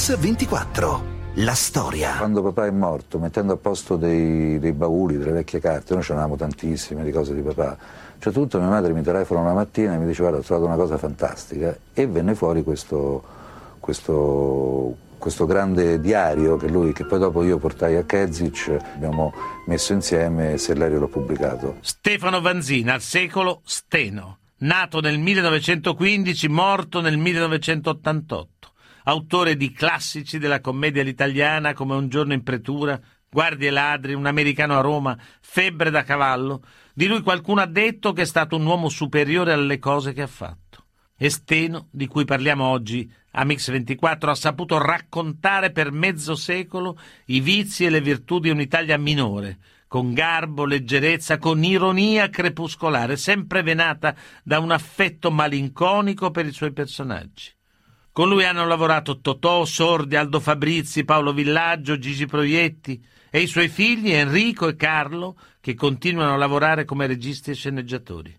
Mix 24. La storia. Quando papà è morto, mettendo a posto dei, dei bauli, delle vecchie carte, noi ce n'avevamo tantissime di cose di papà. Cioè tutto, mia madre mi telefona una mattina e mi dice guarda ho trovato una cosa fantastica e venne fuori questo, questo, questo grande diario che, lui, che poi dopo io portai a Kezic, abbiamo messo insieme e Sellerio l'ho pubblicato. Stefano Vanzina, al secolo Steno, nato nel 1915, morto nel 1988 autore di classici della commedia all'italiana come Un giorno in pretura, Guardie e ladri, Un americano a Roma, Febbre da cavallo. Di lui qualcuno ha detto che è stato un uomo superiore alle cose che ha fatto. Esteno, di cui parliamo oggi a Mix24, ha saputo raccontare per mezzo secolo i vizi e le virtù di un'Italia minore, con garbo, leggerezza, con ironia crepuscolare, sempre venata da un affetto malinconico per i suoi personaggi. Con lui hanno lavorato Totò, Sordi, Aldo Fabrizi, Paolo Villaggio, Gigi Proietti e i suoi figli Enrico e Carlo che continuano a lavorare come registi e sceneggiatori.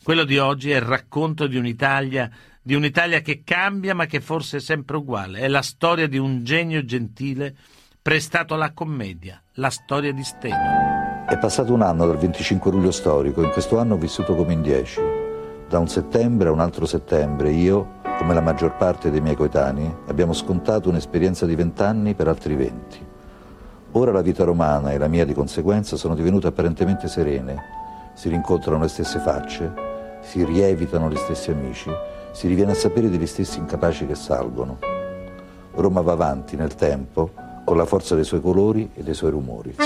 Quello di oggi è il racconto di un'Italia, di un'Italia che cambia ma che forse è sempre uguale. È la storia di un genio gentile prestato alla commedia, la storia di Steno. È passato un anno dal 25 luglio storico, in questo anno ho vissuto come in dieci. Da un settembre a un altro settembre io, come la maggior parte dei miei coetanei, abbiamo scontato un'esperienza di vent'anni per altri venti. Ora la vita romana e la mia di conseguenza sono divenute apparentemente serene, si rincontrano le stesse facce, si rievitano gli stessi amici, si riviene a sapere degli stessi incapaci che salgono. Roma va avanti nel tempo con la forza dei suoi colori e dei suoi rumori.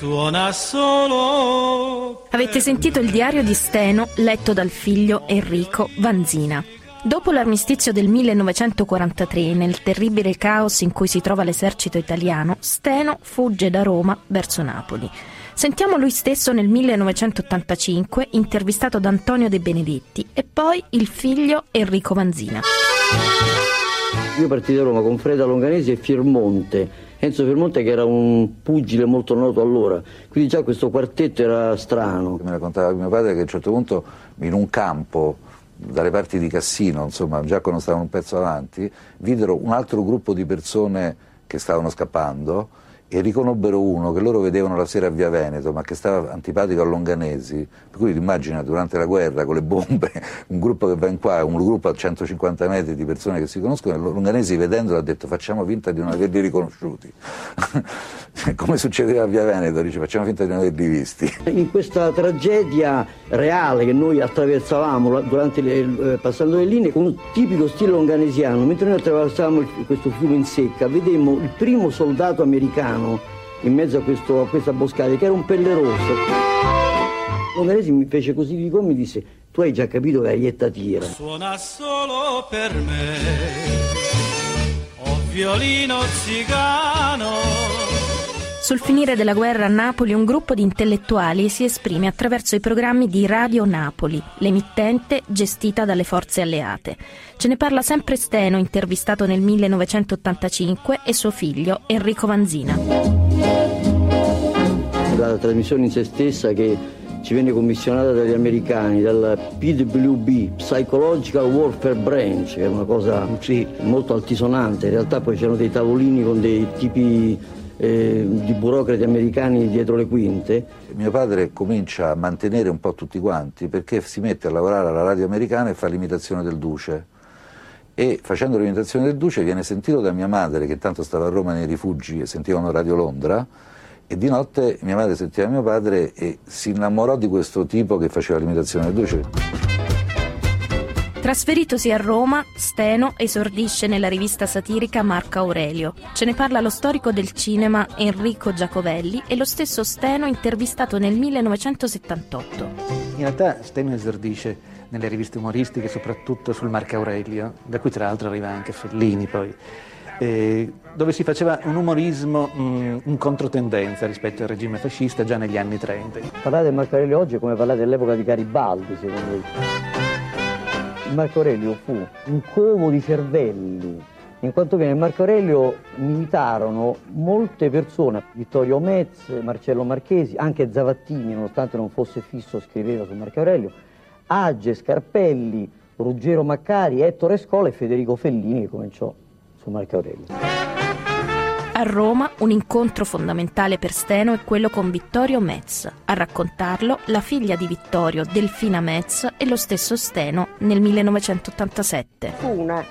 Suona solo. Avete sentito il diario di Steno letto dal figlio Enrico Vanzina. Dopo l'armistizio del 1943, nel terribile caos in cui si trova l'esercito italiano, Steno fugge da Roma verso Napoli. Sentiamo lui stesso nel 1985, intervistato da Antonio De Benedetti, e poi il figlio Enrico Vanzina. Io partì da Roma con Freda Longanesi e Fiermonte Enzo Fermonte che era un pugile molto noto allora, quindi già questo quartetto era strano. Mi raccontava mio padre che a un certo punto in un campo dalle parti di Cassino, insomma, già quando stavano un pezzo avanti, videro un altro gruppo di persone che stavano scappando e riconobbero uno che loro vedevano la sera a Via Veneto, ma che stava antipatico a Longanesi, per cui immagina durante la guerra con le bombe, un gruppo che va in qua, un gruppo a 150 metri di persone che si conoscono, e Longanesi vedendolo ha detto facciamo finta di non averli riconosciuti. Come succedeva a Via Veneto, dice facciamo finta di non averli visti. In questa tragedia reale che noi attraversavamo durante le, eh, passando le linee, con un tipico stile longanesiano, mentre noi attraversavamo questo fiume in secca, vedemmo il primo soldato americano in mezzo a, questo, a questa boscaglia che era un pelle rosso. Longanesi mi fece così di come mi disse tu hai già capito che Arietta tira. Suona solo per me, oh violino zigano. Sul finire della guerra a Napoli un gruppo di intellettuali si esprime attraverso i programmi di Radio Napoli, l'emittente gestita dalle forze alleate. Ce ne parla sempre Steno, intervistato nel 1985, e suo figlio Enrico Vanzina. La trasmissione in se stessa che ci venne commissionata dagli americani, dal PWB, Psychological Warfare Branch, che è una cosa sì, molto altisonante. In realtà poi c'erano dei tavolini con dei tipi eh, di burocrati americani dietro le quinte. Mio padre comincia a mantenere un po' tutti quanti perché si mette a lavorare alla radio americana e fa l'imitazione del Duce. E facendo l'imitazione del Duce viene sentito da mia madre, che tanto stava a Roma nei rifugi e sentivano Radio Londra, e di notte mia madre sentiva mio padre e si innamorò di questo tipo che faceva l'imitazione del Duce. Trasferitosi a Roma, Steno esordisce nella rivista satirica Marco Aurelio. Ce ne parla lo storico del cinema Enrico Giacovelli e lo stesso Steno intervistato nel 1978. In realtà Steno esordisce nelle riviste umoristiche, soprattutto sul Marco Aurelio, da cui tra l'altro arriva anche Fellini poi. Eh, dove si faceva un umorismo mh, in controtendenza rispetto al regime fascista già negli anni 30. Parlare del Marco Aurelio oggi è come parlare dell'epoca di Garibaldi, secondo me. Marco Aurelio fu un covo di cervelli, in quanto che nel Marco Aurelio militarono molte persone, Vittorio Metz, Marcello Marchesi, anche Zavattini, nonostante non fosse fisso, scriveva su Marco Aurelio, Agge, Scarpelli, Ruggero Maccari, Ettore Scola e Federico Fellini che cominciò su Marco Aurelio. A Roma un incontro fondamentale per Steno è quello con Vittorio Metz. A raccontarlo la figlia di Vittorio, Delfina Metz, e lo stesso Steno nel 1987. Fu una,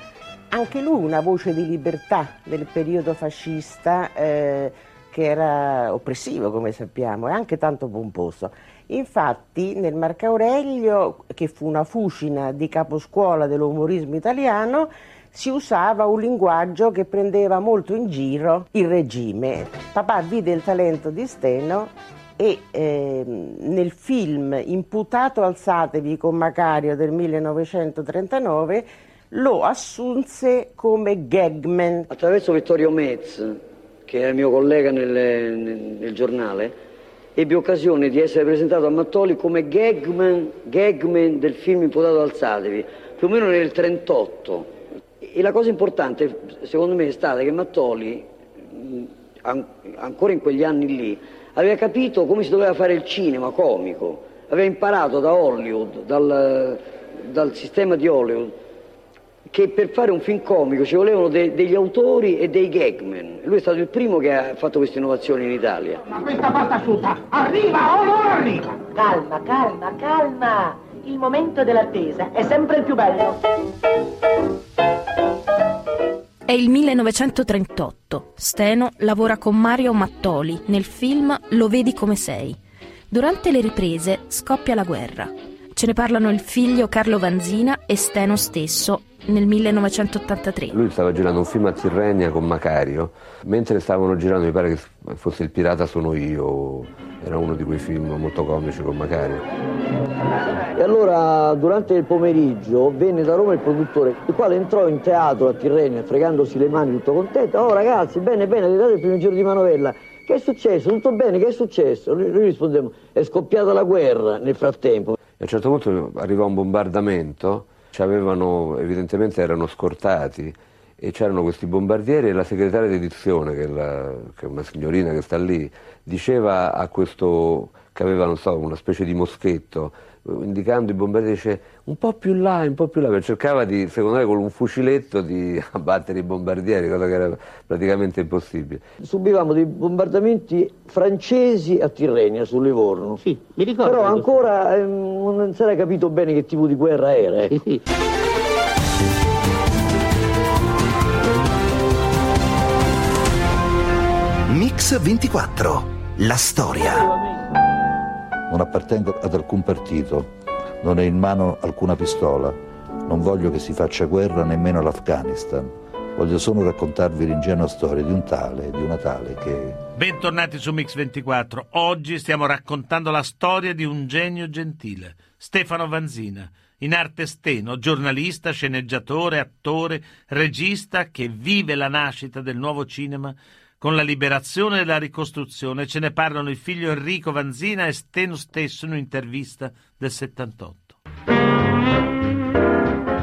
anche lui una voce di libertà del periodo fascista eh, che era oppressivo, come sappiamo, e anche tanto pomposo. Infatti nel Marco Aurelio, che fu una fucina di caposcuola dell'umorismo italiano, si usava un linguaggio che prendeva molto in giro il regime. Papà vide il talento di Steno e eh, nel film Imputato alzatevi con Macario del 1939 lo assunse come gagman. Attraverso Vittorio Metz, che era mio collega nel, nel, nel giornale, ebbi occasione di essere presentato a Mattoli come gagman, gagman del film Imputato alzatevi, più o meno nel 1938 e la cosa importante, secondo me, è stata che Mattoli, ancora in quegli anni lì, aveva capito come si doveva fare il cinema comico, aveva imparato da Hollywood, dal, dal sistema di Hollywood, che per fare un film comico ci volevano de, degli autori e dei gagman. Lui è stato il primo che ha fatto queste innovazioni in Italia. Ma questa pasta asciutta arriva o non arriva? Calma, calma, calma. Il momento dell'attesa è sempre il più bello. È il 1938. Steno lavora con Mario Mattoli nel film Lo vedi come sei. Durante le riprese scoppia la guerra. Ce ne parlano il figlio Carlo Vanzina e Steno stesso nel 1983. Lui stava girando un film a Tirrenia con Macario, mentre stavano girando, mi pare che fosse Il pirata sono io, era uno di quei film molto comici con Macario. E allora durante il pomeriggio venne da Roma il produttore, il quale entrò in teatro a Tirrenia fregandosi le mani tutto contento. Oh ragazzi, bene, bene, arrivate il primo giro di manovella. Che è successo? Tutto bene? Che è successo? Noi, noi rispondemmo, è scoppiata la guerra nel frattempo. A un certo punto arrivò un bombardamento, ci avevano, evidentemente erano scortati e c'erano questi bombardieri e la segretaria d'edizione, che è, la, che è una signorina che sta lì, diceva a questo che aveva, non so, una specie di moschetto, indicando i bombardieri, dice un po' più là, un po' più là, cercava di, secondo me, con un fuciletto di abbattere i bombardieri, cosa che era praticamente impossibile. Subivamo dei bombardamenti francesi a Tirrenia, su Livorno. Sì, mi ricordo. Però ancora eh, non si era capito bene che tipo di guerra era. Ecco. Mix 24, la storia non appartengo ad alcun partito, non ho in mano alcuna pistola, non voglio che si faccia guerra nemmeno all'Afghanistan. Voglio solo raccontarvi l'ingenua storia di un tale, di una tale che... Bentornati su Mix24. Oggi stiamo raccontando la storia di un genio gentile, Stefano Vanzina, in arte steno, giornalista, sceneggiatore, attore, regista che vive la nascita del nuovo cinema con la liberazione e la ricostruzione ce ne parlano il figlio Enrico Vanzina e Steno stesso in un'intervista del 78.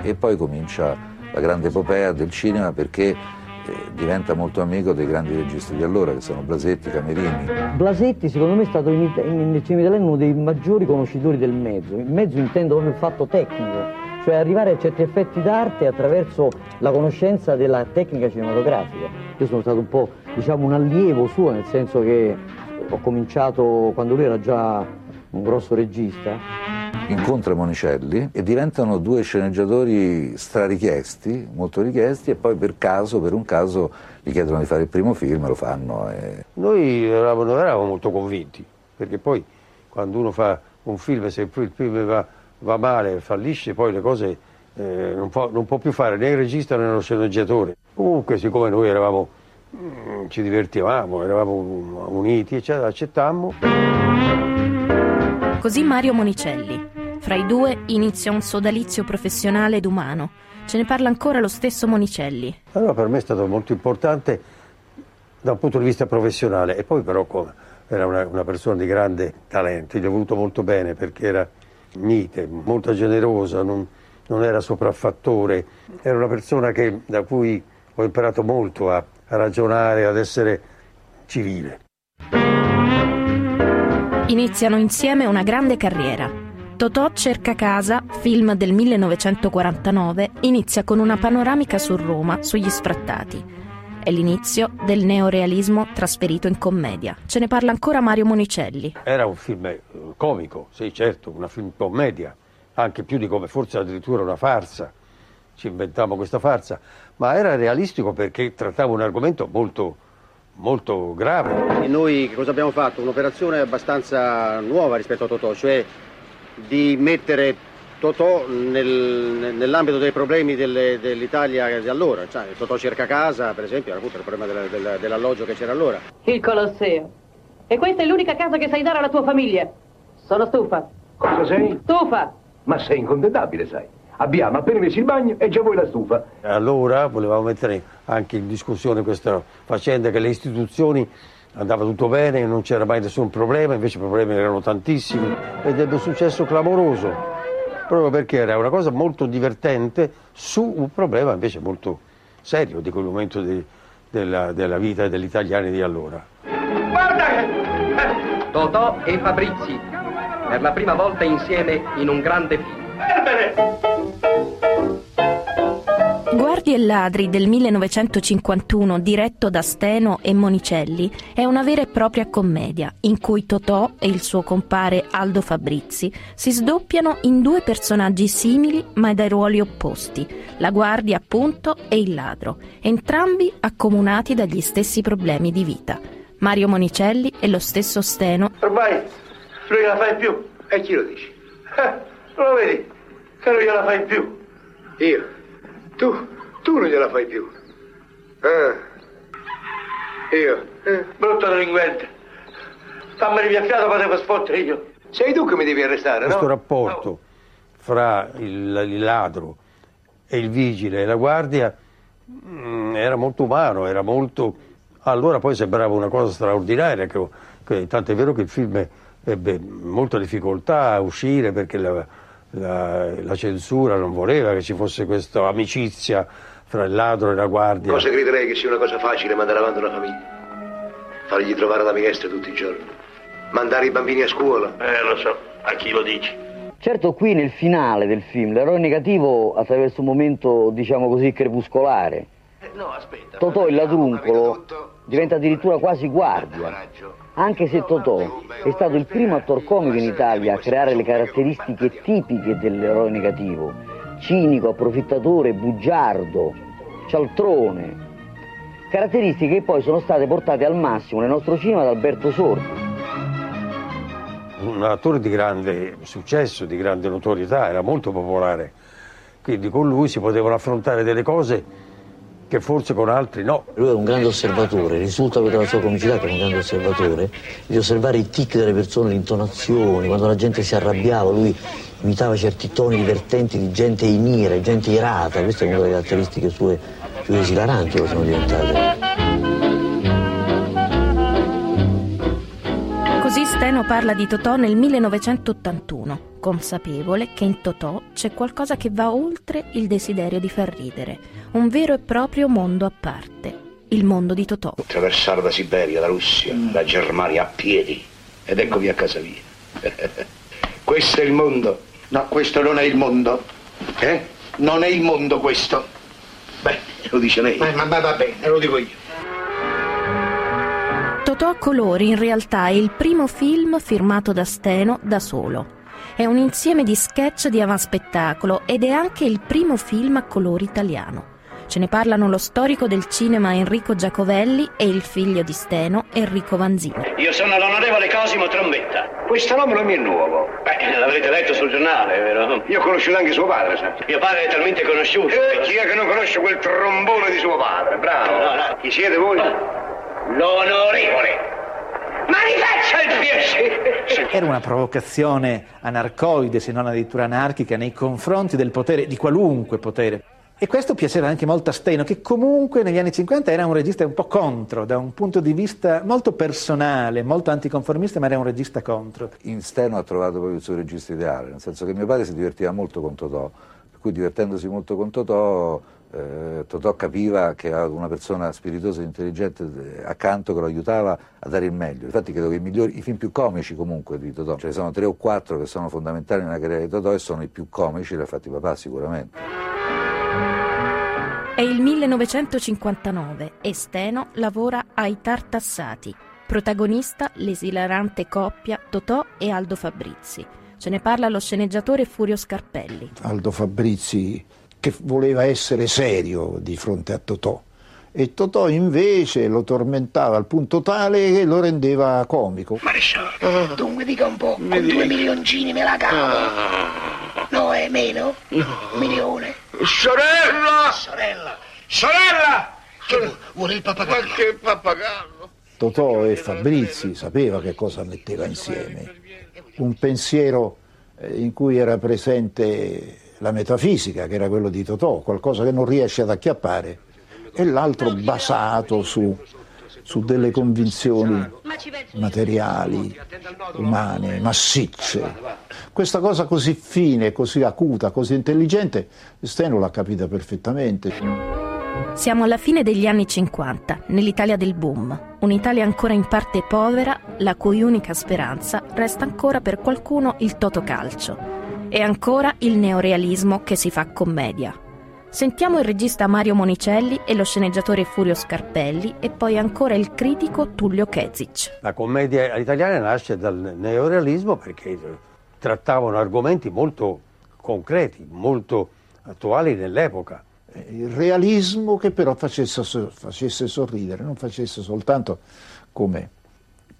E poi comincia la grande epopea del cinema perché eh, diventa molto amico dei grandi registi di allora, che sono Blasetti, Camerini. Blasetti secondo me è stato in, in, nel cinema italiano uno dei maggiori conoscitori del mezzo. Il mezzo intendo proprio il fatto tecnico cioè arrivare a certi effetti d'arte attraverso la conoscenza della tecnica cinematografica. Io sono stato un po' diciamo, un allievo suo, nel senso che ho cominciato quando lui era già un grosso regista. Incontra Monicelli e diventano due sceneggiatori strarichiesti, molto richiesti, e poi per caso, per un caso, gli chiedono di fare il primo film, lo fanno. E... Noi eravamo, non eravamo molto convinti, perché poi quando uno fa un film, se il film va va male, fallisce, poi le cose eh, non, può, non, può, più fare né il regista né lo sceneggiatore. Comunque, siccome noi eravamo, ci divertivamo, eravamo uniti, eccetera, accettammo. Così Mario Monicelli. Fra i due inizia un sodalizio professionale ed umano. Ce ne parla ancora lo stesso Monicelli. Allora per me è stato molto importante da un punto di vista professionale e poi però come, era una, una persona di grande talento, gli ho voluto molto bene perché era mite, molto generosa, non, non era sopraffattore, era una persona che, da cui ho imparato molto a, a ragionare, ad essere civile. Iniziano insieme una grande carriera. Totò cerca casa, film del 1949, inizia con una panoramica su Roma, sugli sfrattati. È l'inizio del neorealismo trasferito in commedia. Ce ne parla ancora Mario Monicelli. Era un film eh, comico, sì certo, una film commedia, anche più di come forse addirittura una farsa. Ci inventammo questa farsa, ma era realistico perché trattava un argomento molto, molto grave. E noi che cosa abbiamo fatto? Un'operazione abbastanza nuova rispetto a Totò, cioè di mettere Totò nel, nell'ambito dei problemi delle, dell'Italia di allora. Cioè, Totò cerca casa, per esempio, era appunto il problema della, della, dell'alloggio che c'era allora. Il Colosseo. E questa è l'unica casa che sai dare alla tua famiglia. Sono stufa. Cosa sei? Stufa! Ma sei incontentabile, sai. Abbiamo appena messo il bagno e già vuoi la stufa. Allora volevamo mettere anche in discussione questa faccenda che le istituzioni andava tutto bene, non c'era mai nessun problema, invece i problemi erano tantissimi ed ebbe un successo clamoroso, proprio perché era una cosa molto divertente su un problema invece molto serio di quel momento di, della, della vita degli italiani di allora. Guarda che... Totò e Fabrizi, per la prima volta insieme in un grande film. Guardie e ladri del 1951, diretto da Steno e Monicelli, è una vera e propria commedia in cui Totò e il suo compare Aldo Fabrizi si sdoppiano in due personaggi simili ma dai ruoli opposti, la guardia appunto e il ladro, entrambi accomunati dagli stessi problemi di vita. Mario Monicelli e lo stesso Steno. Ormai non gliela fai più. E chi lo dice? Eh, lo vedi? Che non gliela fai più. Io? Tu? Tu non gliela fai più. Ah. Io? Eh, brutto delinquente. Fammi via fiato, potevo sfottere io. Sei tu che mi devi arrestare, Questo no? rapporto fra il, il ladro e il vigile e la guardia mm, era molto umano, era molto... Allora poi sembrava una cosa straordinaria, che, che, tanto è vero che il film ebbe molta difficoltà a uscire perché la, la, la censura non voleva che ci fosse questa amicizia fra il ladro e la guardia. Cosa crederei che sia una cosa facile mandare avanti una famiglia? Fargli trovare la minestra tutti i giorni. Mandare i bambini a scuola. Eh, lo so, a chi lo dici? Certo qui nel finale del film l'eroe negativo attraverso un momento diciamo così crepuscolare. No, aspetta. Totò il ladruncolo diventa addirittura quasi guardia. Anche se Totò è stato il primo attor comico in Italia a creare le caratteristiche tipiche dell'eroe negativo, cinico, approfittatore, bugiardo, cialtrone, caratteristiche che poi sono state portate al massimo nel nostro cinema da Alberto Sordi. Un attore di grande successo, di grande notorietà, era molto popolare, quindi con lui si potevano affrontare delle cose che forse con altri no. Lui era un grande osservatore, risulta dalla sua comicità che era un grande osservatore, di osservare i tic delle persone, le intonazioni, quando la gente si arrabbiava, lui imitava certi toni divertenti di gente in ira, gente irata, questa è una delle caratteristiche sue più esilaranti che sono diventate. Così Steno parla di Totò nel 1981, consapevole che in Totò c'è qualcosa che va oltre il desiderio di far ridere, un vero e proprio mondo a parte, il mondo di Totò. Attraversare la Siberia, la Russia, la Germania a piedi. Ed eccomi a casa mia. questo è il mondo. No, questo non è il mondo. Eh? Non è il mondo questo. Beh, lo dice lei. Ma, ma va bene, lo dico io. Totò a colori in realtà è il primo film firmato da Steno da solo. È un insieme di sketch di avanspettacolo ed è anche il primo film a colori italiano. Ce ne parlano lo storico del cinema Enrico Giacovelli e il figlio di Steno, Enrico Vanzino. Io sono l'onorevole Cosimo Trombetta. Questo nome non mi è nuovo. Beh, l'avrete letto sul giornale, vero? Io ho conosciuto anche suo padre, sa. Mio padre è talmente conosciuto. Eh, chi è che non conosce quel trombone di suo padre? Bravo. No, no. Chi siete voi? L'onorevole. Ma mi faccia il piacere! Era una provocazione anarcoide, se non addirittura anarchica, nei confronti del potere, di qualunque potere. E questo piaceva anche molto a Steno, che comunque negli anni 50 era un regista un po' contro, da un punto di vista molto personale, molto anticonformista, ma era un regista contro. In Steno ha trovato proprio il suo regista ideale, nel senso che mio padre si divertiva molto con Totò, per cui divertendosi molto con Totò eh, Totò capiva che aveva una persona spiritosa e intelligente eh, accanto che lo aiutava a dare il meglio. Infatti credo che i, migliori, i film più comici comunque di Totò, ce ne sono tre o quattro che sono fondamentali nella carriera di Totò e sono i più comici, li ha fatti papà sicuramente. È il 1959 e Steno lavora ai Tartassati. Protagonista l'esilarante coppia Totò e Aldo Fabrizi. Ce ne parla lo sceneggiatore Furio Scarpelli. Aldo Fabrizi che voleva essere serio di fronte a Totò e Totò invece lo tormentava al punto tale che lo rendeva comico. Maresciallo, dunque dica un po', con due milioncini me la cavo. No, è meno? No. Un milione. Sorella! Sorella! Sorella! Che vuole il pappagallo? Ma che pappagallo? Totò e Fabrizi sapeva che cosa metteva insieme. Un pensiero eh, in cui era presente la metafisica, che era quello di Totò, qualcosa che non riesce ad acchiappare, e l'altro basato su, su delle convinzioni materiali, umane, massicce. Questa cosa così fine, così acuta, così intelligente, Steno l'ha capita perfettamente. Siamo alla fine degli anni 50, nell'Italia del boom, un'Italia ancora in parte povera, la cui unica speranza resta ancora per qualcuno il totocalcio. E ancora il neorealismo che si fa commedia. Sentiamo il regista Mario Monicelli e lo sceneggiatore Furio Scarpelli e poi ancora il critico Tullio Kezic. La commedia italiana nasce dal neorealismo perché trattavano argomenti molto concreti, molto attuali nell'epoca. Il realismo che però facesse, facesse sorridere, non facesse soltanto come,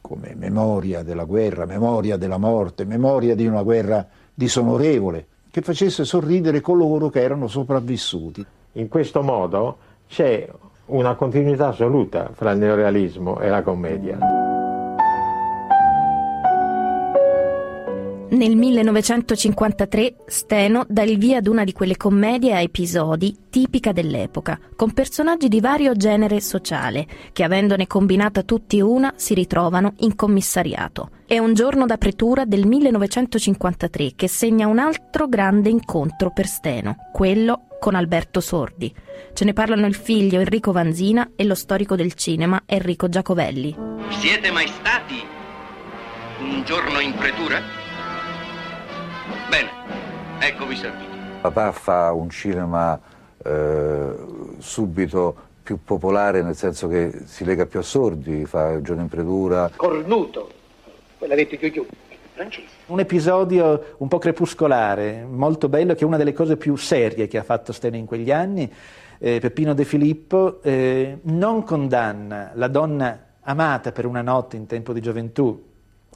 come memoria della guerra, memoria della morte, memoria di una guerra disonorevole, che facesse sorridere coloro che erano sopravvissuti. In questo modo c'è una continuità assoluta fra il neorealismo e la commedia. Nel 1953 Steno dà il via ad una di quelle commedie a episodi tipica dell'epoca, con personaggi di vario genere sociale, che avendone combinata tutti una si ritrovano in commissariato. È un giorno d'apertura del 1953 che segna un altro grande incontro per Steno, quello con Alberto Sordi. Ce ne parlano il figlio Enrico Vanzina e lo storico del cinema Enrico Giacovelli. Siete mai stati un giorno in pretura? Bene, eccovi servito. Papà fa un cinema eh, subito più popolare nel senso che si lega più a sordi, fa il giorno in predura. Cornuto, quella detto chiù chiù. Un episodio un po' crepuscolare, molto bello, che è una delle cose più serie che ha fatto Steno in quegli anni. Eh, Peppino De Filippo eh, non condanna la donna amata per una notte in tempo di gioventù,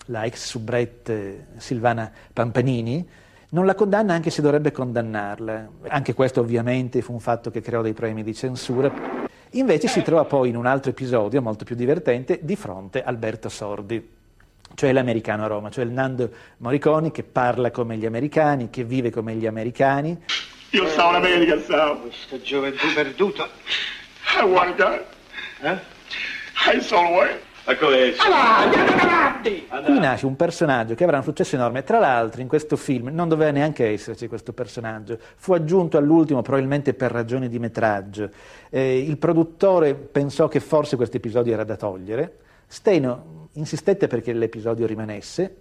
la ex soubrette Silvana Pampanini, non la condanna anche se dovrebbe condannarla. Anche questo ovviamente fu un fatto che creò dei premi di censura. Invece si trova poi in un altro episodio molto più divertente di fronte a Alberto Sordi, cioè l'americano a Roma, cioè il Nando Morriconi che parla come gli americani, che vive come gli americani. Io stavo in America, stavo. Questa gioventù perduta. I want to die. Eh? Avanti! Qui nasce un personaggio che avrà un successo enorme. Tra l'altro, in questo film non doveva neanche esserci questo personaggio, fu aggiunto all'ultimo probabilmente per ragioni di metraggio. Eh, il produttore pensò che forse questo episodio era da togliere. Steno insistette perché l'episodio rimanesse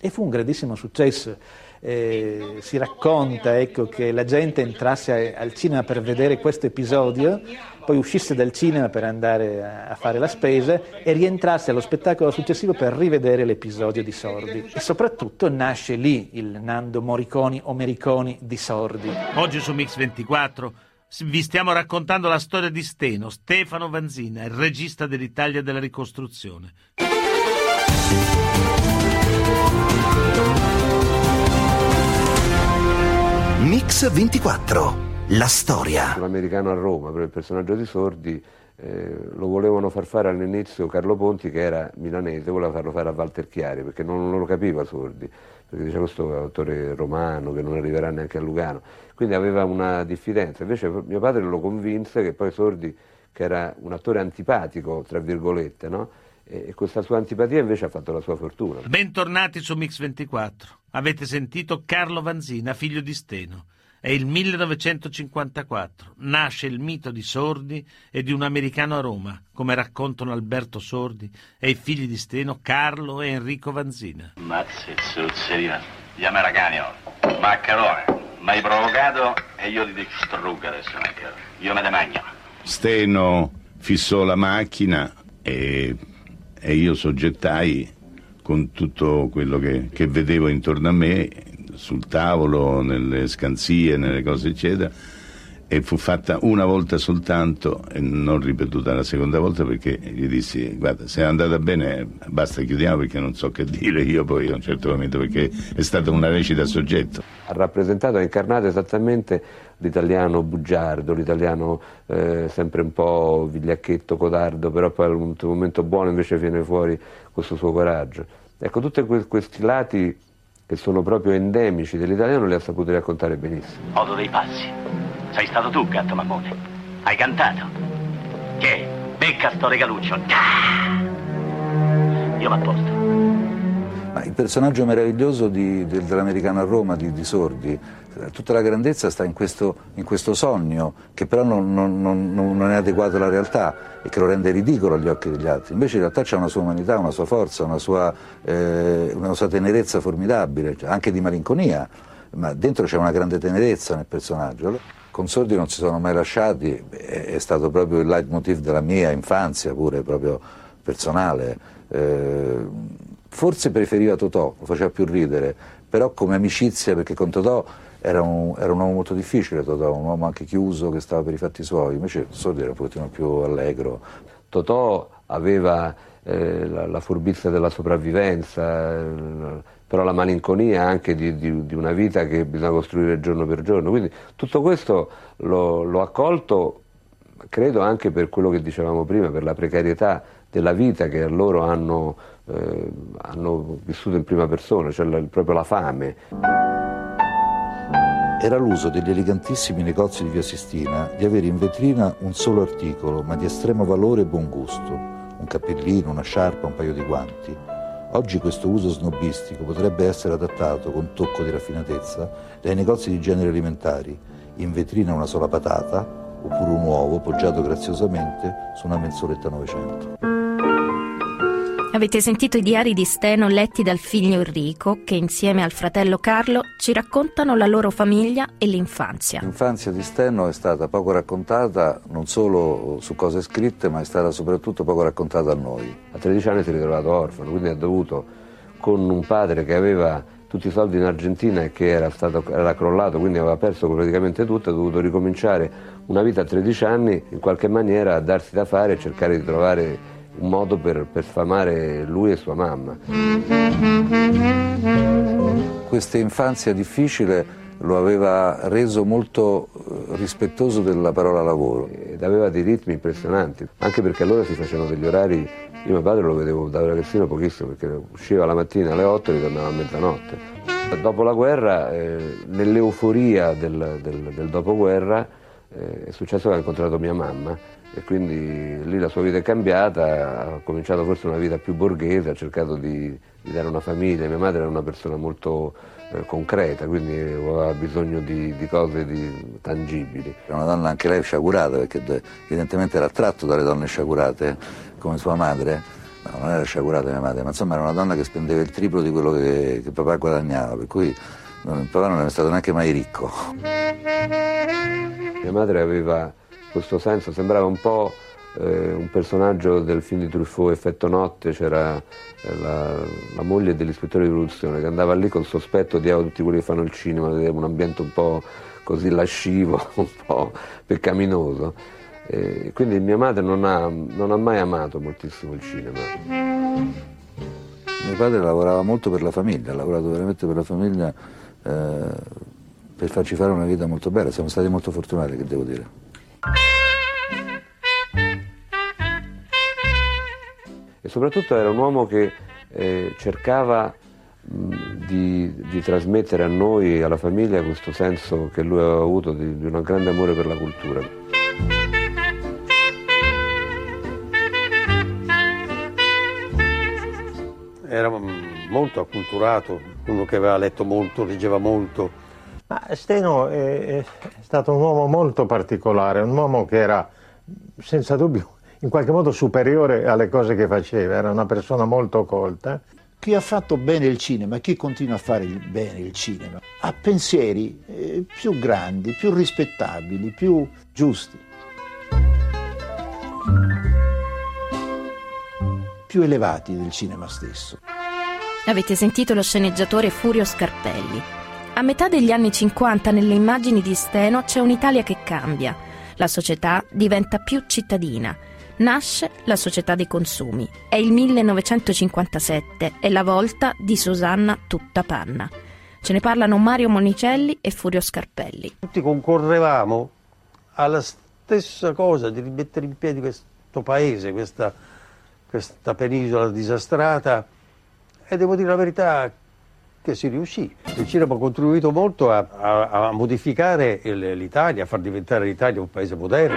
e fu un grandissimo successo. Eh, si racconta ecco, che la gente entrasse al cinema per vedere questo episodio, poi uscisse dal cinema per andare a, fare la spesa e rientrasse allo spettacolo successivo per rivedere l'episodio di Sordi. E soprattutto nasce lì il Nando Moriconi o Mericoni di Sordi. Oggi su Mix 24 vi stiamo raccontando la storia di Steno, Stefano Vanzina, il regista dell'Italia della ricostruzione. Mix 24. La storia. L'americano a Roma, per il personaggio di Sordi, eh, lo volevano far fare all'inizio Carlo Ponti, che era milanese, voleva farlo fare a Walter Chiari, perché non, non lo capiva Sordi, perché diceva questo è un autore romano che non arriverà neanche a Lugano. Quindi aveva una diffidenza. Invece mio padre lo convinse che poi Sordi, che era un attore antipatico, tra virgolette, no? e questa sua antipatia invece ha fatto la sua fortuna. Bentornati su Mix 24. Avete sentito Carlo Vanzina, figlio di Steno. È il 1954, nasce il mito di Sordi e di un americano a Roma, come raccontano Alberto Sordi e i figli di Steno Carlo e Enrico Vanzina. Mazzi, zuzzeria. Io me raganio. Maccherone. Mi hai provocato e io ti distruggo adesso, Maccherone. Io me ne magno. Steno fissò la macchina e, e io soggettai con tutto quello che, che vedevo intorno a me sul tavolo, nelle scanzie, nelle cose eccetera e fu fatta una volta soltanto e non ripetuta la seconda volta perché gli dissi guarda se è andata bene basta chiudiamo perché non so che dire io poi a un certo momento perché è stata una recita a soggetto. Ha rappresentato, ha incarnato esattamente l'italiano bugiardo, l'italiano eh, sempre un po' vigliacchetto, codardo, però poi al momento buono invece viene fuori questo suo coraggio. Ecco, tutti questi lati che sono proprio endemici dell'italiano, li ha saputi raccontare benissimo. Odo dei passi. Sei stato tu, gatto mammone. Hai cantato. Che? Becca sto regaluccio. Io m'apposto. Ma il personaggio meraviglioso di, del, dell'americano a Roma di, di, Sordi, tutta la grandezza sta in questo, in questo sogno che però non, non, non, non, è adeguato alla realtà e che lo rende ridicolo agli occhi degli altri. Invece in realtà c'è una sua umanità, una sua forza, una sua, eh, una sua tenerezza formidabile, cioè anche di malinconia, ma dentro c'è una grande tenerezza nel personaggio. Con Sordi non si sono mai lasciati, è stato proprio il leitmotiv della mia infanzia, pure proprio personale. Eh, Forse preferiva Totò, lo faceva più ridere, però come amicizia, perché con Totò era un, era un uomo molto difficile, Totò, un uomo anche chiuso che stava per i fatti suoi, invece Sordi era un pochettino più allegro. Totò aveva eh, la, la, furbizia della sopravvivenza, eh, però la malinconia anche di, di, di, una vita che bisogna costruire giorno per giorno, quindi tutto questo l'ho accolto, credo anche per quello che dicevamo prima, per la precarietà della vita che loro hanno eh, hanno vissuto in prima persona, cioè la, proprio la fame. Era l'uso degli elegantissimi negozi di Via Sistina di avere in vetrina un solo articolo, ma di estremo valore e buon gusto, un cappellino, una sciarpa, un paio di guanti. Oggi questo uso snobistico potrebbe essere adattato con tocco di raffinatezza dai negozi di generi alimentari, in vetrina una sola patata oppure un uovo poggiato graziosamente su una mensoletta 900. Avete sentito i diari di Steno letti dal figlio Enrico, che insieme al fratello Carlo ci raccontano la loro famiglia e l'infanzia. L'infanzia di Steno è stata poco raccontata non solo su cose scritte, ma è stata soprattutto poco raccontata a noi. A 13 anni si è ritrovato orfano, quindi ha dovuto, con un padre che aveva tutti i soldi in Argentina e che era, stato, era crollato, quindi aveva perso praticamente tutto, ha dovuto ricominciare una vita a 13 anni, in qualche maniera a darsi da fare e cercare di trovare un modo per, per sfamare lui e sua mamma. Questa infanzia difficile lo aveva reso molto eh, rispettoso della parola lavoro. Ed aveva dei ritmi impressionanti, anche perché allora si facevano degli orari, io mio padre lo vedevo da ragazzino pochissimo, perché usciva la mattina alle 8 e ritornava a mezzanotte. Dopo la guerra, eh, nell'euforia del, del, del dopoguerra, eh, è successo che ha incontrato mia mamma e quindi lì la sua vita è cambiata, ha cominciato forse una vita più borghese, ha cercato di, di dare una famiglia, mia madre era una persona molto eh, concreta, quindi aveva bisogno di, di cose di, tangibili. Era una donna anche lei sciagurata, perché evidentemente era attratto dalle donne sciagurate, come sua madre. No, non era sciagurata mia madre, ma insomma era una donna che spendeva il triplo di quello che, che papà guadagnava, per cui non, papà non era stato neanche mai ricco. Mia madre aveva questo senso, sembrava un po' eh, un personaggio del film di Truffaut, Effetto Notte, c'era eh, la, la, moglie dell'ispettore di produzione che andava lì col sospetto di tutti quelli che fanno il cinema, un ambiente un po' così lascivo, un po' peccaminoso. E quindi mia madre non ha, non ha mai amato moltissimo il cinema. Mio padre lavorava molto per la famiglia, ha lavorato veramente per la famiglia eh, per farci fare una vita molto bella, siamo stati molto fortunati, che devo dire. E soprattutto era un uomo che eh, cercava mh, di, di, trasmettere a noi alla famiglia questo senso che lui aveva avuto di, di un grande amore per la cultura. Era molto acculturato, uno che aveva letto molto, leggeva molto, Ma Steno è, è stato un uomo molto particolare, un uomo che era senza dubbio in qualche modo superiore alle cose che faceva, era una persona molto colta. Chi ha fatto bene il cinema, chi continua a fare il- bene il cinema, ha pensieri eh, più grandi, più rispettabili, più giusti, più elevati del cinema stesso. Avete sentito lo sceneggiatore Furio Scarpelli. A metà degli anni 50 nelle immagini di Steno c'è un'Italia che cambia. La società diventa più cittadina. Nasce la società dei consumi. È il 1957, è la volta di Susanna Tutta Panna. Ce ne parlano Mario Monicelli e Furio Scarpelli. Tutti concorrevamo alla stessa cosa di rimettere in piedi questo paese, questa, questa penisola disastrata e devo dire la verità che si riuscì. Il cinema ha contribuito molto a, a- a modificare l'Italia, a far diventare l'Italia un paese moderno,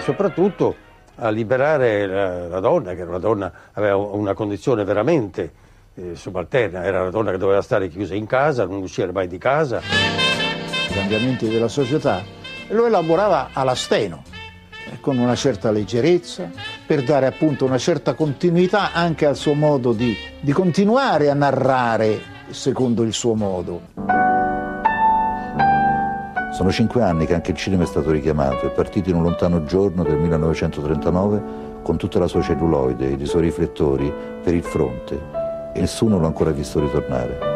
soprattutto a liberare la, la donna, che era una donna, aveva una condizione veramente eh, subalterna, era una donna che doveva stare chiusa in casa, non uscire mai di casa. i cambiamenti della società lo elaborava alla steno, eh, con una certa leggerezza, per dare appunto una certa continuità anche al suo modo di, di continuare a narrare secondo il suo modo. Sono cinque anni che anche il cinema è stato richiamato, è partito in un lontano giorno del 1939 con tutta la sua celluloide ed i suoi riflettori per il fronte e nessuno l'ha ancora visto ritornare.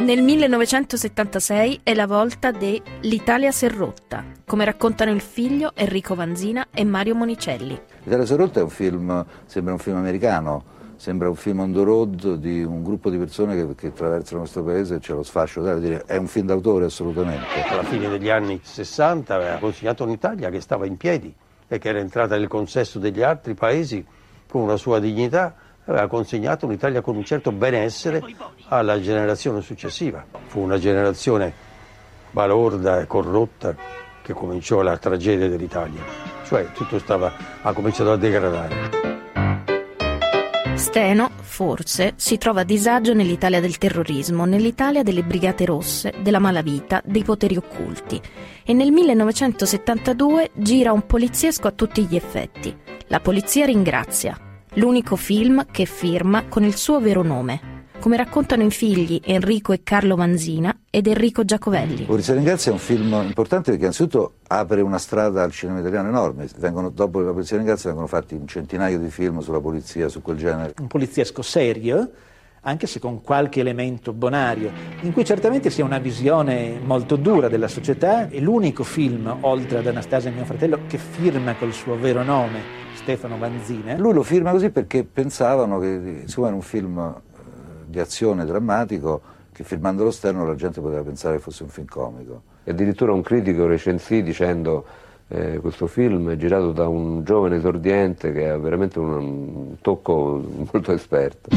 Nel 1976 è la volta de L'Italia s'è rotta, come raccontano il figlio Enrico Vanzina e Mario Monicelli. L'Italia Sorrotta è un film, sembra un film americano, sembra un film on the road di un gruppo di persone che, che attraversano questo paese e c'è lo sfascio di dire è un film d'autore assolutamente. alla fine degli anni 60 aveva consegnato un'Italia che stava in piedi e che era entrata nel consesso degli altri paesi con una sua dignità, aveva consegnato un'Italia con un certo benessere alla generazione successiva. Fu una generazione balorda e corrotta che cominciò la tragedia dell'Italia, cioè tutto stava, ha cominciato a degradare. Steno, forse, si trova a disagio nell'Italia del terrorismo, nell'Italia delle brigate rosse, della malavita, dei poteri occulti. E nel 1972 gira un poliziesco a tutti gli effetti. La polizia ringrazia. L'unico film che firma con il suo vero nome. Come raccontano i figli Enrico e Carlo Vanzina ed Enrico Giacovelli. Polizia Ringrazia è un film importante perché innanzitutto apre una strada al cinema italiano enorme. Vengono- dopo la Polizia Ringrazia vengono fatti un centinaio di film sulla polizia, su quel genere. un poliziesco serio, anche se con qualche elemento bonario, in cui certamente si ha una visione molto dura della società. È l'unico film, oltre ad Anastasia e mio fratello, che firma col suo vero nome, Stefano Vanzina. Lui lo firma così perché pensavano che, siccome era un film di azione drammatico, che filmando lo sterno la gente poteva pensare fosse un film comico. E addirittura un critico recensì dicendo eh, questo film è girato da un giovane esordiente che ha veramente un, un tocco molto esperto.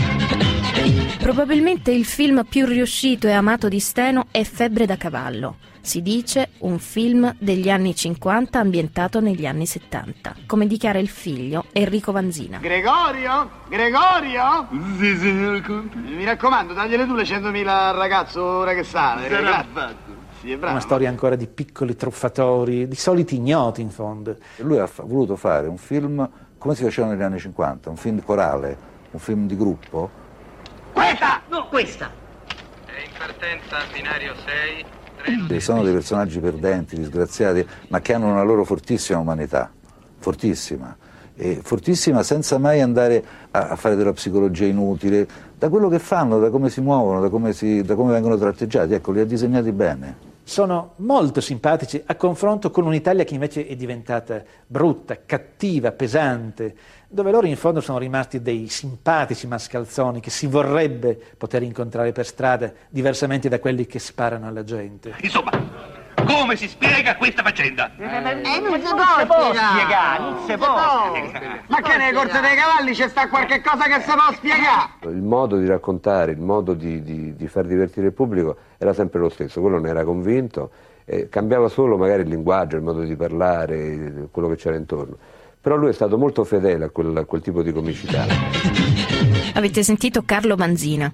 Probabilmente il film più riuscito e amato di Steno è Febbre da cavallo. Si dice un film degli anni 50 ambientato negli anni 70, come dichiara il figlio Enrico Vanzina. Gregorio? Gregorio? Sì, signor Conte. Mi raccomando, dagliele tu le 100.000 al ragazzo ora che sale. Sarà fatto. Sì, è Una storia ancora di piccoli truffatori, di soliti ignoti in fondo. Lui ha voluto fare un film come si faceva negli anni 50, un film corale, un film di gruppo, Questa! No, questa! È in partenza binario 6. che sono dei personaggi perdenti, disgraziati, ma che hanno una loro fortissima umanità, fortissima. E fortissima senza mai andare a, a fare della psicologia inutile, da quello che fanno, da come si muovono, da come, si- da come vengono tratteggiati, ecco, li ha disegnati bene. Sono molto simpatici a confronto con un'Italia che invece è diventata brutta, cattiva, pesante, dove loro in fondo sono rimasti dei simpatici mascalzoni che si vorrebbe poter incontrare per strada, diversamente da quelli che sparano alla gente. Insomma, come si spiega questa faccenda? Eh, non si può spiegare, non si può. Ma che nelle corte dei cavalli c'è sta qualche cosa che si può spiegare? Il modo di raccontare, il modo di, di- di far divertire il pubblico era sempre lo stesso, quello ne era convinto, eh, cambiava solo magari il linguaggio, il modo di parlare, quello che c'era intorno. Però lui è stato molto fedele a quel, a quel tipo di comicità. Avete sentito Carlo Vanzina.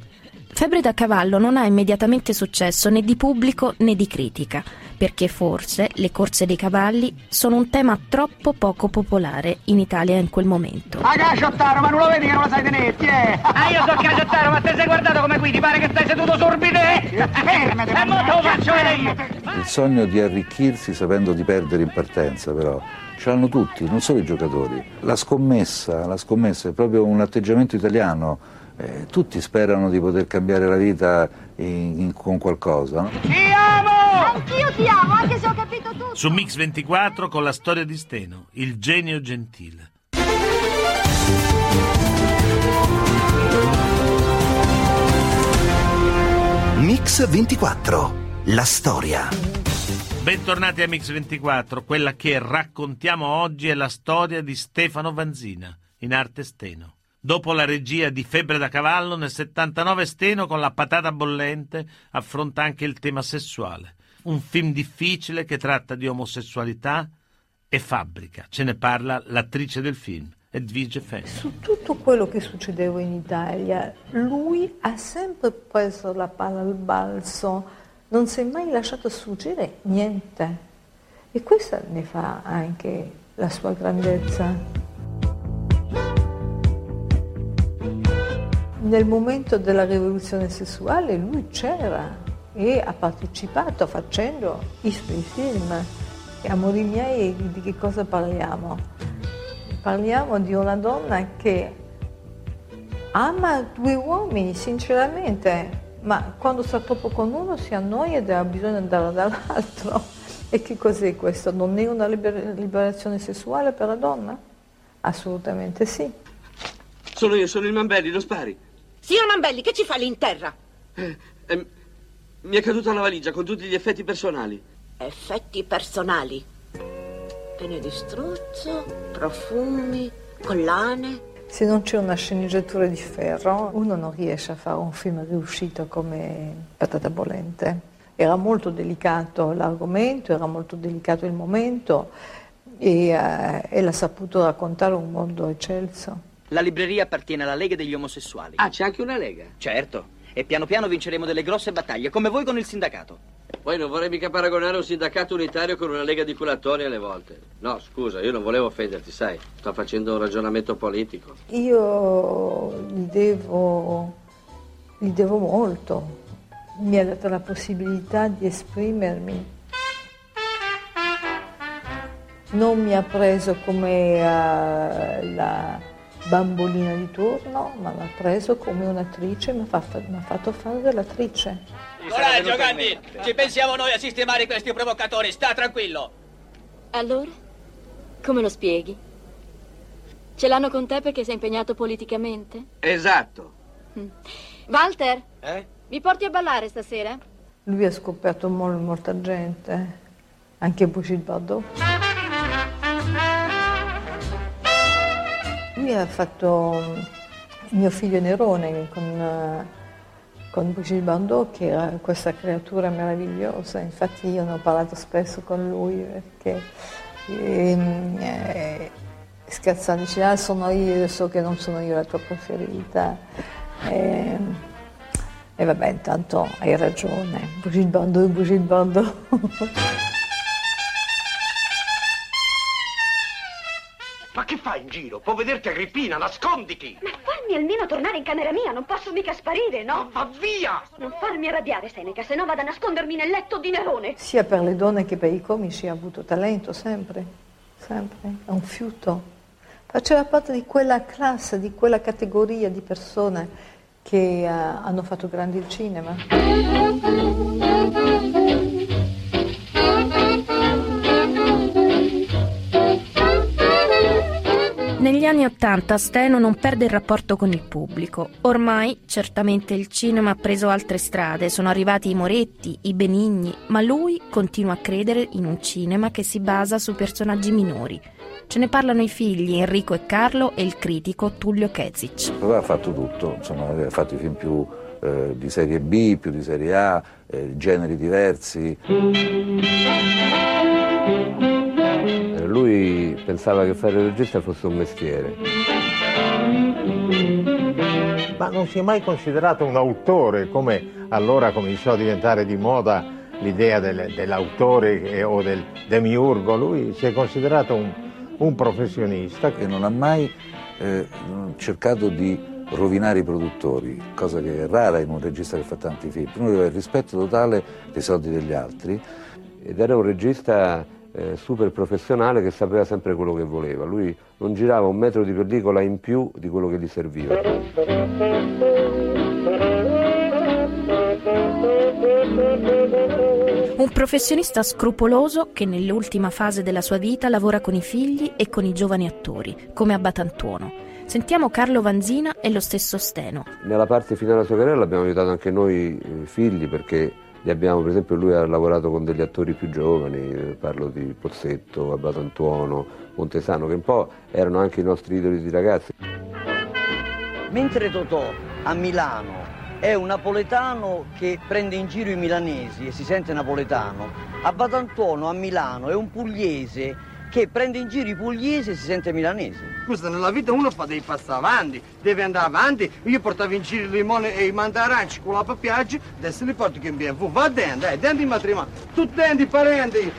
Febbre da cavallo non ha immediatamente successo né di pubblico né di critica, perché forse le corse dei cavalli sono un tema troppo poco popolare in Italia in quel momento. Ah, caciottaro, ma non lo vedi che non lo sai tenerti, eh? Ah, io so caciottaro, ma te sei guardato come qui? Ti pare che stai seduto sul bidet? Fermati, E mo te lo faccio vedere! Il sogno di arricchirsi sapendo di perdere in partenza, però, ce l'hanno tutti, non solo i giocatori. La scommessa, la scommessa è proprio un atteggiamento italiano. Eh, tutti sperano di poter cambiare la vita in- in- con qualcosa. no? Ti amo! Anch'io ti amo, anche se ho capito tutto. Su Mix 24 con la storia di Steno, il genio gentile. Mix 24. La storia. Bentornati a Mix 24, quella che raccontiamo oggi è la storia di Stefano Vanzina, in arte Steno. Dopo la regia di Febbre da cavallo, nel 79 Steno con la patata bollente affronta anche il tema sessuale. Un film difficile che tratta di omosessualità e fabbrica. Ce ne parla l'attrice del film, Edvige Fenn. Su tutto quello che succedeva in Italia, lui ha sempre preso la palla al balzo, non si è mai lasciato sfuggire niente. E questa ne fa anche la sua grandezza. Nel momento della rivoluzione sessuale lui c'era e ha partecipato facendo i suoi film. E amori miei, di che cosa parliamo? Parliamo di una donna che ama due uomini, sinceramente, ma quando sta troppo con uno si annoia ed ha bisogno di andare dall'altro. E che cos'è questo? Non è una liber- liberazione sessuale per la donna? Assolutamente sì. Sono io, sono il Mambelli, lo spari. Signor Mambelli, che ci fa lì in terra? Eh, eh, mi è caduta una valigia con tutti gli effetti personali. Effetti personali. Pene di struzzo, profumi, collane. Se non c'è una sceneggiatura di ferro, uno non riesce a fare un film riuscito come Patata Bollente. Era molto delicato l'argomento, era molto delicato il momento e, eh, e l'ha saputo raccontare un mondo eccelso. La libreria appartiene alla Lega degli Omosessuali. Ah, c'è anche una lega. Certo. E piano piano vinceremo delle grosse battaglie, come voi con il sindacato. Poi non vorrei mica paragonare un sindacato unitario con una lega di culatori alle volte. No, scusa, io non volevo offenderti, sai. Sto facendo un ragionamento politico. Io gli devo, gli devo molto. Mi ha dato la possibilità di esprimermi. Non mi ha preso come eh, la bambolina di turno, ma mi ha preso come un'attrice, mi ha fatto, mi ha fatto fare dell'attrice. Coraggio, Gandhi! Ci pensiamo noi a sistemare questi provocatori, sta tranquillo! Allora? Come lo spieghi? Ce l'hanno con te perché sei impegnato politicamente? Esatto. Walter, Eh? mi porti a ballare stasera? Lui ha scoperto mol- molta gente, anche Brigitte Bardot. Lui ha fatto mm, mio figlio Nerone con, eh, con Brigitte Bardot, che era questa creatura meravigliosa. Infatti io ne ho parlato spesso con lui perché ehm, eh, scherzando dice, ah sono io, so che non sono io la tua preferita. Ehm, e vabbè, intanto hai ragione, Brigitte Bardot, Brigitte Bardot. Ma che fai in giro? Può vederti Agrippina, nasconditi! Ma fammi almeno tornare in camera mia, non posso mica sparire, no? Va via! Non farmi arrabbiare, Seneca, se no vado a nascondermi nel letto di Nerone. Sia per le donne che per i comici ha avuto talento, sempre, sempre, è un fiuto. Faceva parte di quella classe, di quella categoria di persone che eh, hanno fatto grande il cinema. Anni Ottanta Steno non perde il rapporto con il pubblico. Ormai certamente il cinema ha preso altre strade, sono arrivati i Moretti, i Benigni, ma lui continua a credere in un cinema che si basa su personaggi minori. Ce ne parlano i figli Enrico e Carlo e il critico Tullio Kezic. Ha fatto tutto, insomma, ha fatto i film più eh, di serie B, più di serie A, eh, generi diversi. Lui pensava che fare il regista fosse un mestiere. ma non si è mai considerato un autore, come allora cominciò a diventare di moda l'idea del, dell'autore o del demiurgo. Lui si è considerato un, un professionista. E non ha mai eh, cercato di rovinare i produttori, cosa che è rara in un regista che fa tanti film. Lui aveva il rispetto totale dei soldi degli altri. Ed era un regista eh, super professionale che sapeva sempre quello che voleva. Lui non girava un metro di pellicola in più di quello che gli serviva. Un professionista scrupoloso che nell'ultima fase della sua vita lavora con i figli e con i giovani attori, come a Batantuono. Sentiamo Carlo Vanzina e lo stesso Steno. Nella parte finale della sua carriera l'abbiamo aiutato anche noi eh, figli perché abbiamo, per esempio lui ha lavorato con degli attori più giovani, parlo di Pozzetto, Abbato Antuono, Montesano, che un po' erano anche i nostri idoli di ragazzi. Mentre Totò a Milano è un napoletano che prende in giro i milanesi e si sente napoletano, Abbato Antuono a Milano è un pugliese che prende in giro i pugliesi e si sente milanese. Scusa, nella vita uno fa dei passi avanti, deve andare avanti. Io portavo in giro i limoni e i mandaranci con la papiaggi, adesso li porto che in BMW. Va dentro, eh, dentro il matrimonio. Tutti dentro, parenti.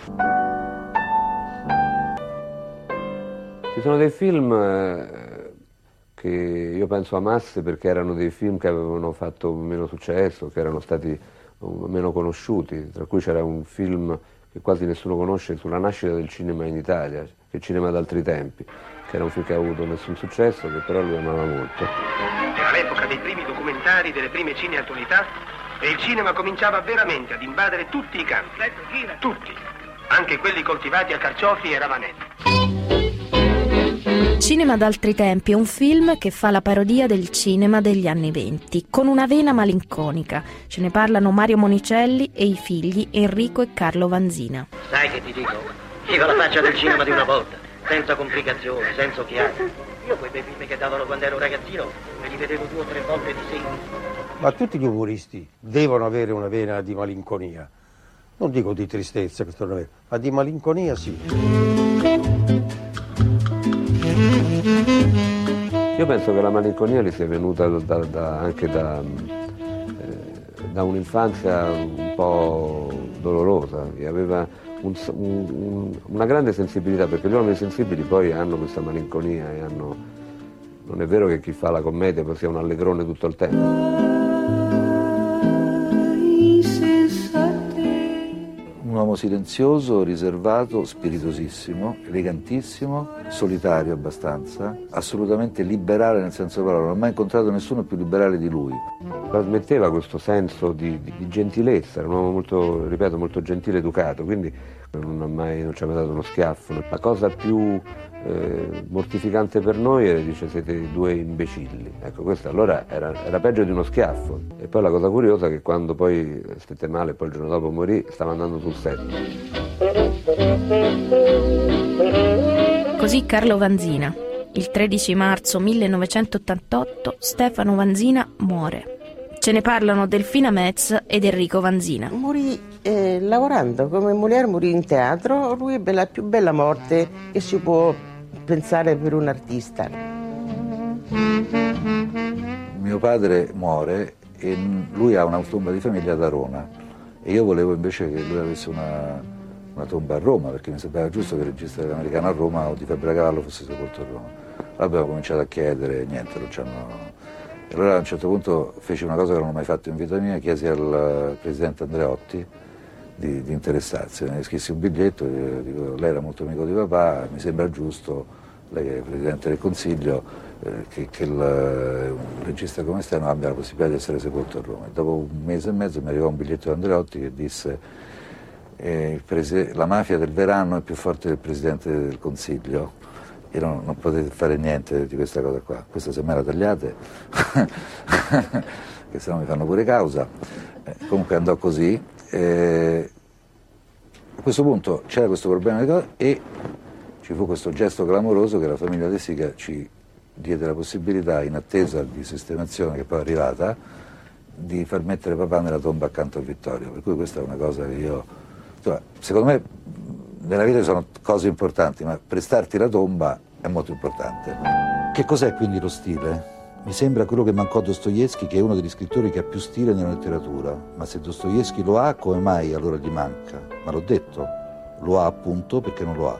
Ci sono dei film eh, che io penso amasse perché erano dei film che avevano fatto meno successo, che erano stati meno conosciuti, tra cui c'era un film che quasi nessuno conosce, sulla nascita del cinema in Italia, che è il cinema d'altri tempi, che era un film che ha avuto nessun successo, che però lui amava molto. Era l'epoca dei primi documentari, delle prime cineattualità e il cinema cominciava veramente ad invadere tutti i campi. Tutti, anche quelli coltivati a carciofi e ravanelli. Cinema d'altri tempi è un film che fa la parodia del cinema degli anni venti, con una vena malinconica. Ce ne parlano Mario Monicelli e i figli Enrico e Carlo Vanzina. Sai che ti dico? Viva la faccia del cinema di una volta, senza complicazioni, senza occhiali. Io quei bei film che davano quando ero ragazzino me li vedevo due o tre volte di seguito. Ma tutti gli umoristi devono avere una vena di malinconia. Non dico di tristezza, questo non è, ma di malinconia sì. Io penso che la malinconia gli sia venuta da, da, anche da, eh, da, un'infanzia un po' dolorosa, aveva un, un, una grande sensibilità, perché gli uomini sensibili poi hanno questa malinconia e hanno... Non è vero che chi fa la commedia sia un allegrone tutto il tempo. Uomo silenzioso, riservato, spiritosissimo, elegantissimo, solitario abbastanza, assolutamente liberale nel senso parola, non ho mai incontrato nessuno più liberale di lui. Trasmetteva questo senso di, di, di gentilezza, era un uomo molto, ripeto, molto gentile, educato, quindi non, mai, non ci ha mai dato uno schiaffo. La cosa più eh, mortificante per noi era dice siete due imbecilli. Ecco, questo allora era, era, peggio di uno schiaffo. E poi la cosa curiosa è che quando poi stette male, poi il giorno dopo morì, stava andando sul set. Così Carlo Vanzina. Il 13 marzo 1988 Stefano Vanzina muore. Ce ne parlano Delfina Metz ed Enrico Vanzina. Morì eh, lavorando come Molière, morì in teatro. Lui ebbe la più bella morte che si può pensare per un artista. Mio padre muore e lui ha una tomba di famiglia ad Arona e io volevo invece che lui avesse una, una tomba a Roma perché mi sembrava giusto che il regista americano a Roma o di Fabbracavallo fosse sepolto a Roma. Allora abbiamo cominciato a chiedere, niente, non ci hanno e allora a un certo punto feci una cosa che non ho mai fatto in vita mia, chiesi al presidente Andreotti di, di interessarsi, ne scrissi un biglietto, dico, lei era molto amico di papà, mi sembra giusto, lei che è presidente del Consiglio, eh, che, che il, un regista come Steno abbia la possibilità di essere sepolto a Roma. E dopo un mese e mezzo mi arrivò un biglietto di Andreotti che disse eh, la mafia del verano è più forte del presidente del Consiglio io non, non, potete fare niente di questa cosa qua, questa se me la tagliate, che se no mi fanno pure causa. Eh, comunque andò così. Eh, a questo punto c'era questo problema e ci fu questo gesto clamoroso che la famiglia De Sica ci diede la possibilità, in attesa di sistemazione che poi è arrivata, di far mettere papà nella tomba accanto a Vittorio. Per cui questa è una cosa che io... Insomma, secondo me nella vita sono cose importanti, ma prestarti la tomba è molto importante. Che cos'è quindi lo stile? Mi sembra quello che mancò a Dostoevsky, che è uno degli scrittori che ha più stile nella letteratura. Ma se Dostoevsky lo ha, come mai allora gli manca? Ma l'ho detto, lo ha appunto perché non lo ha.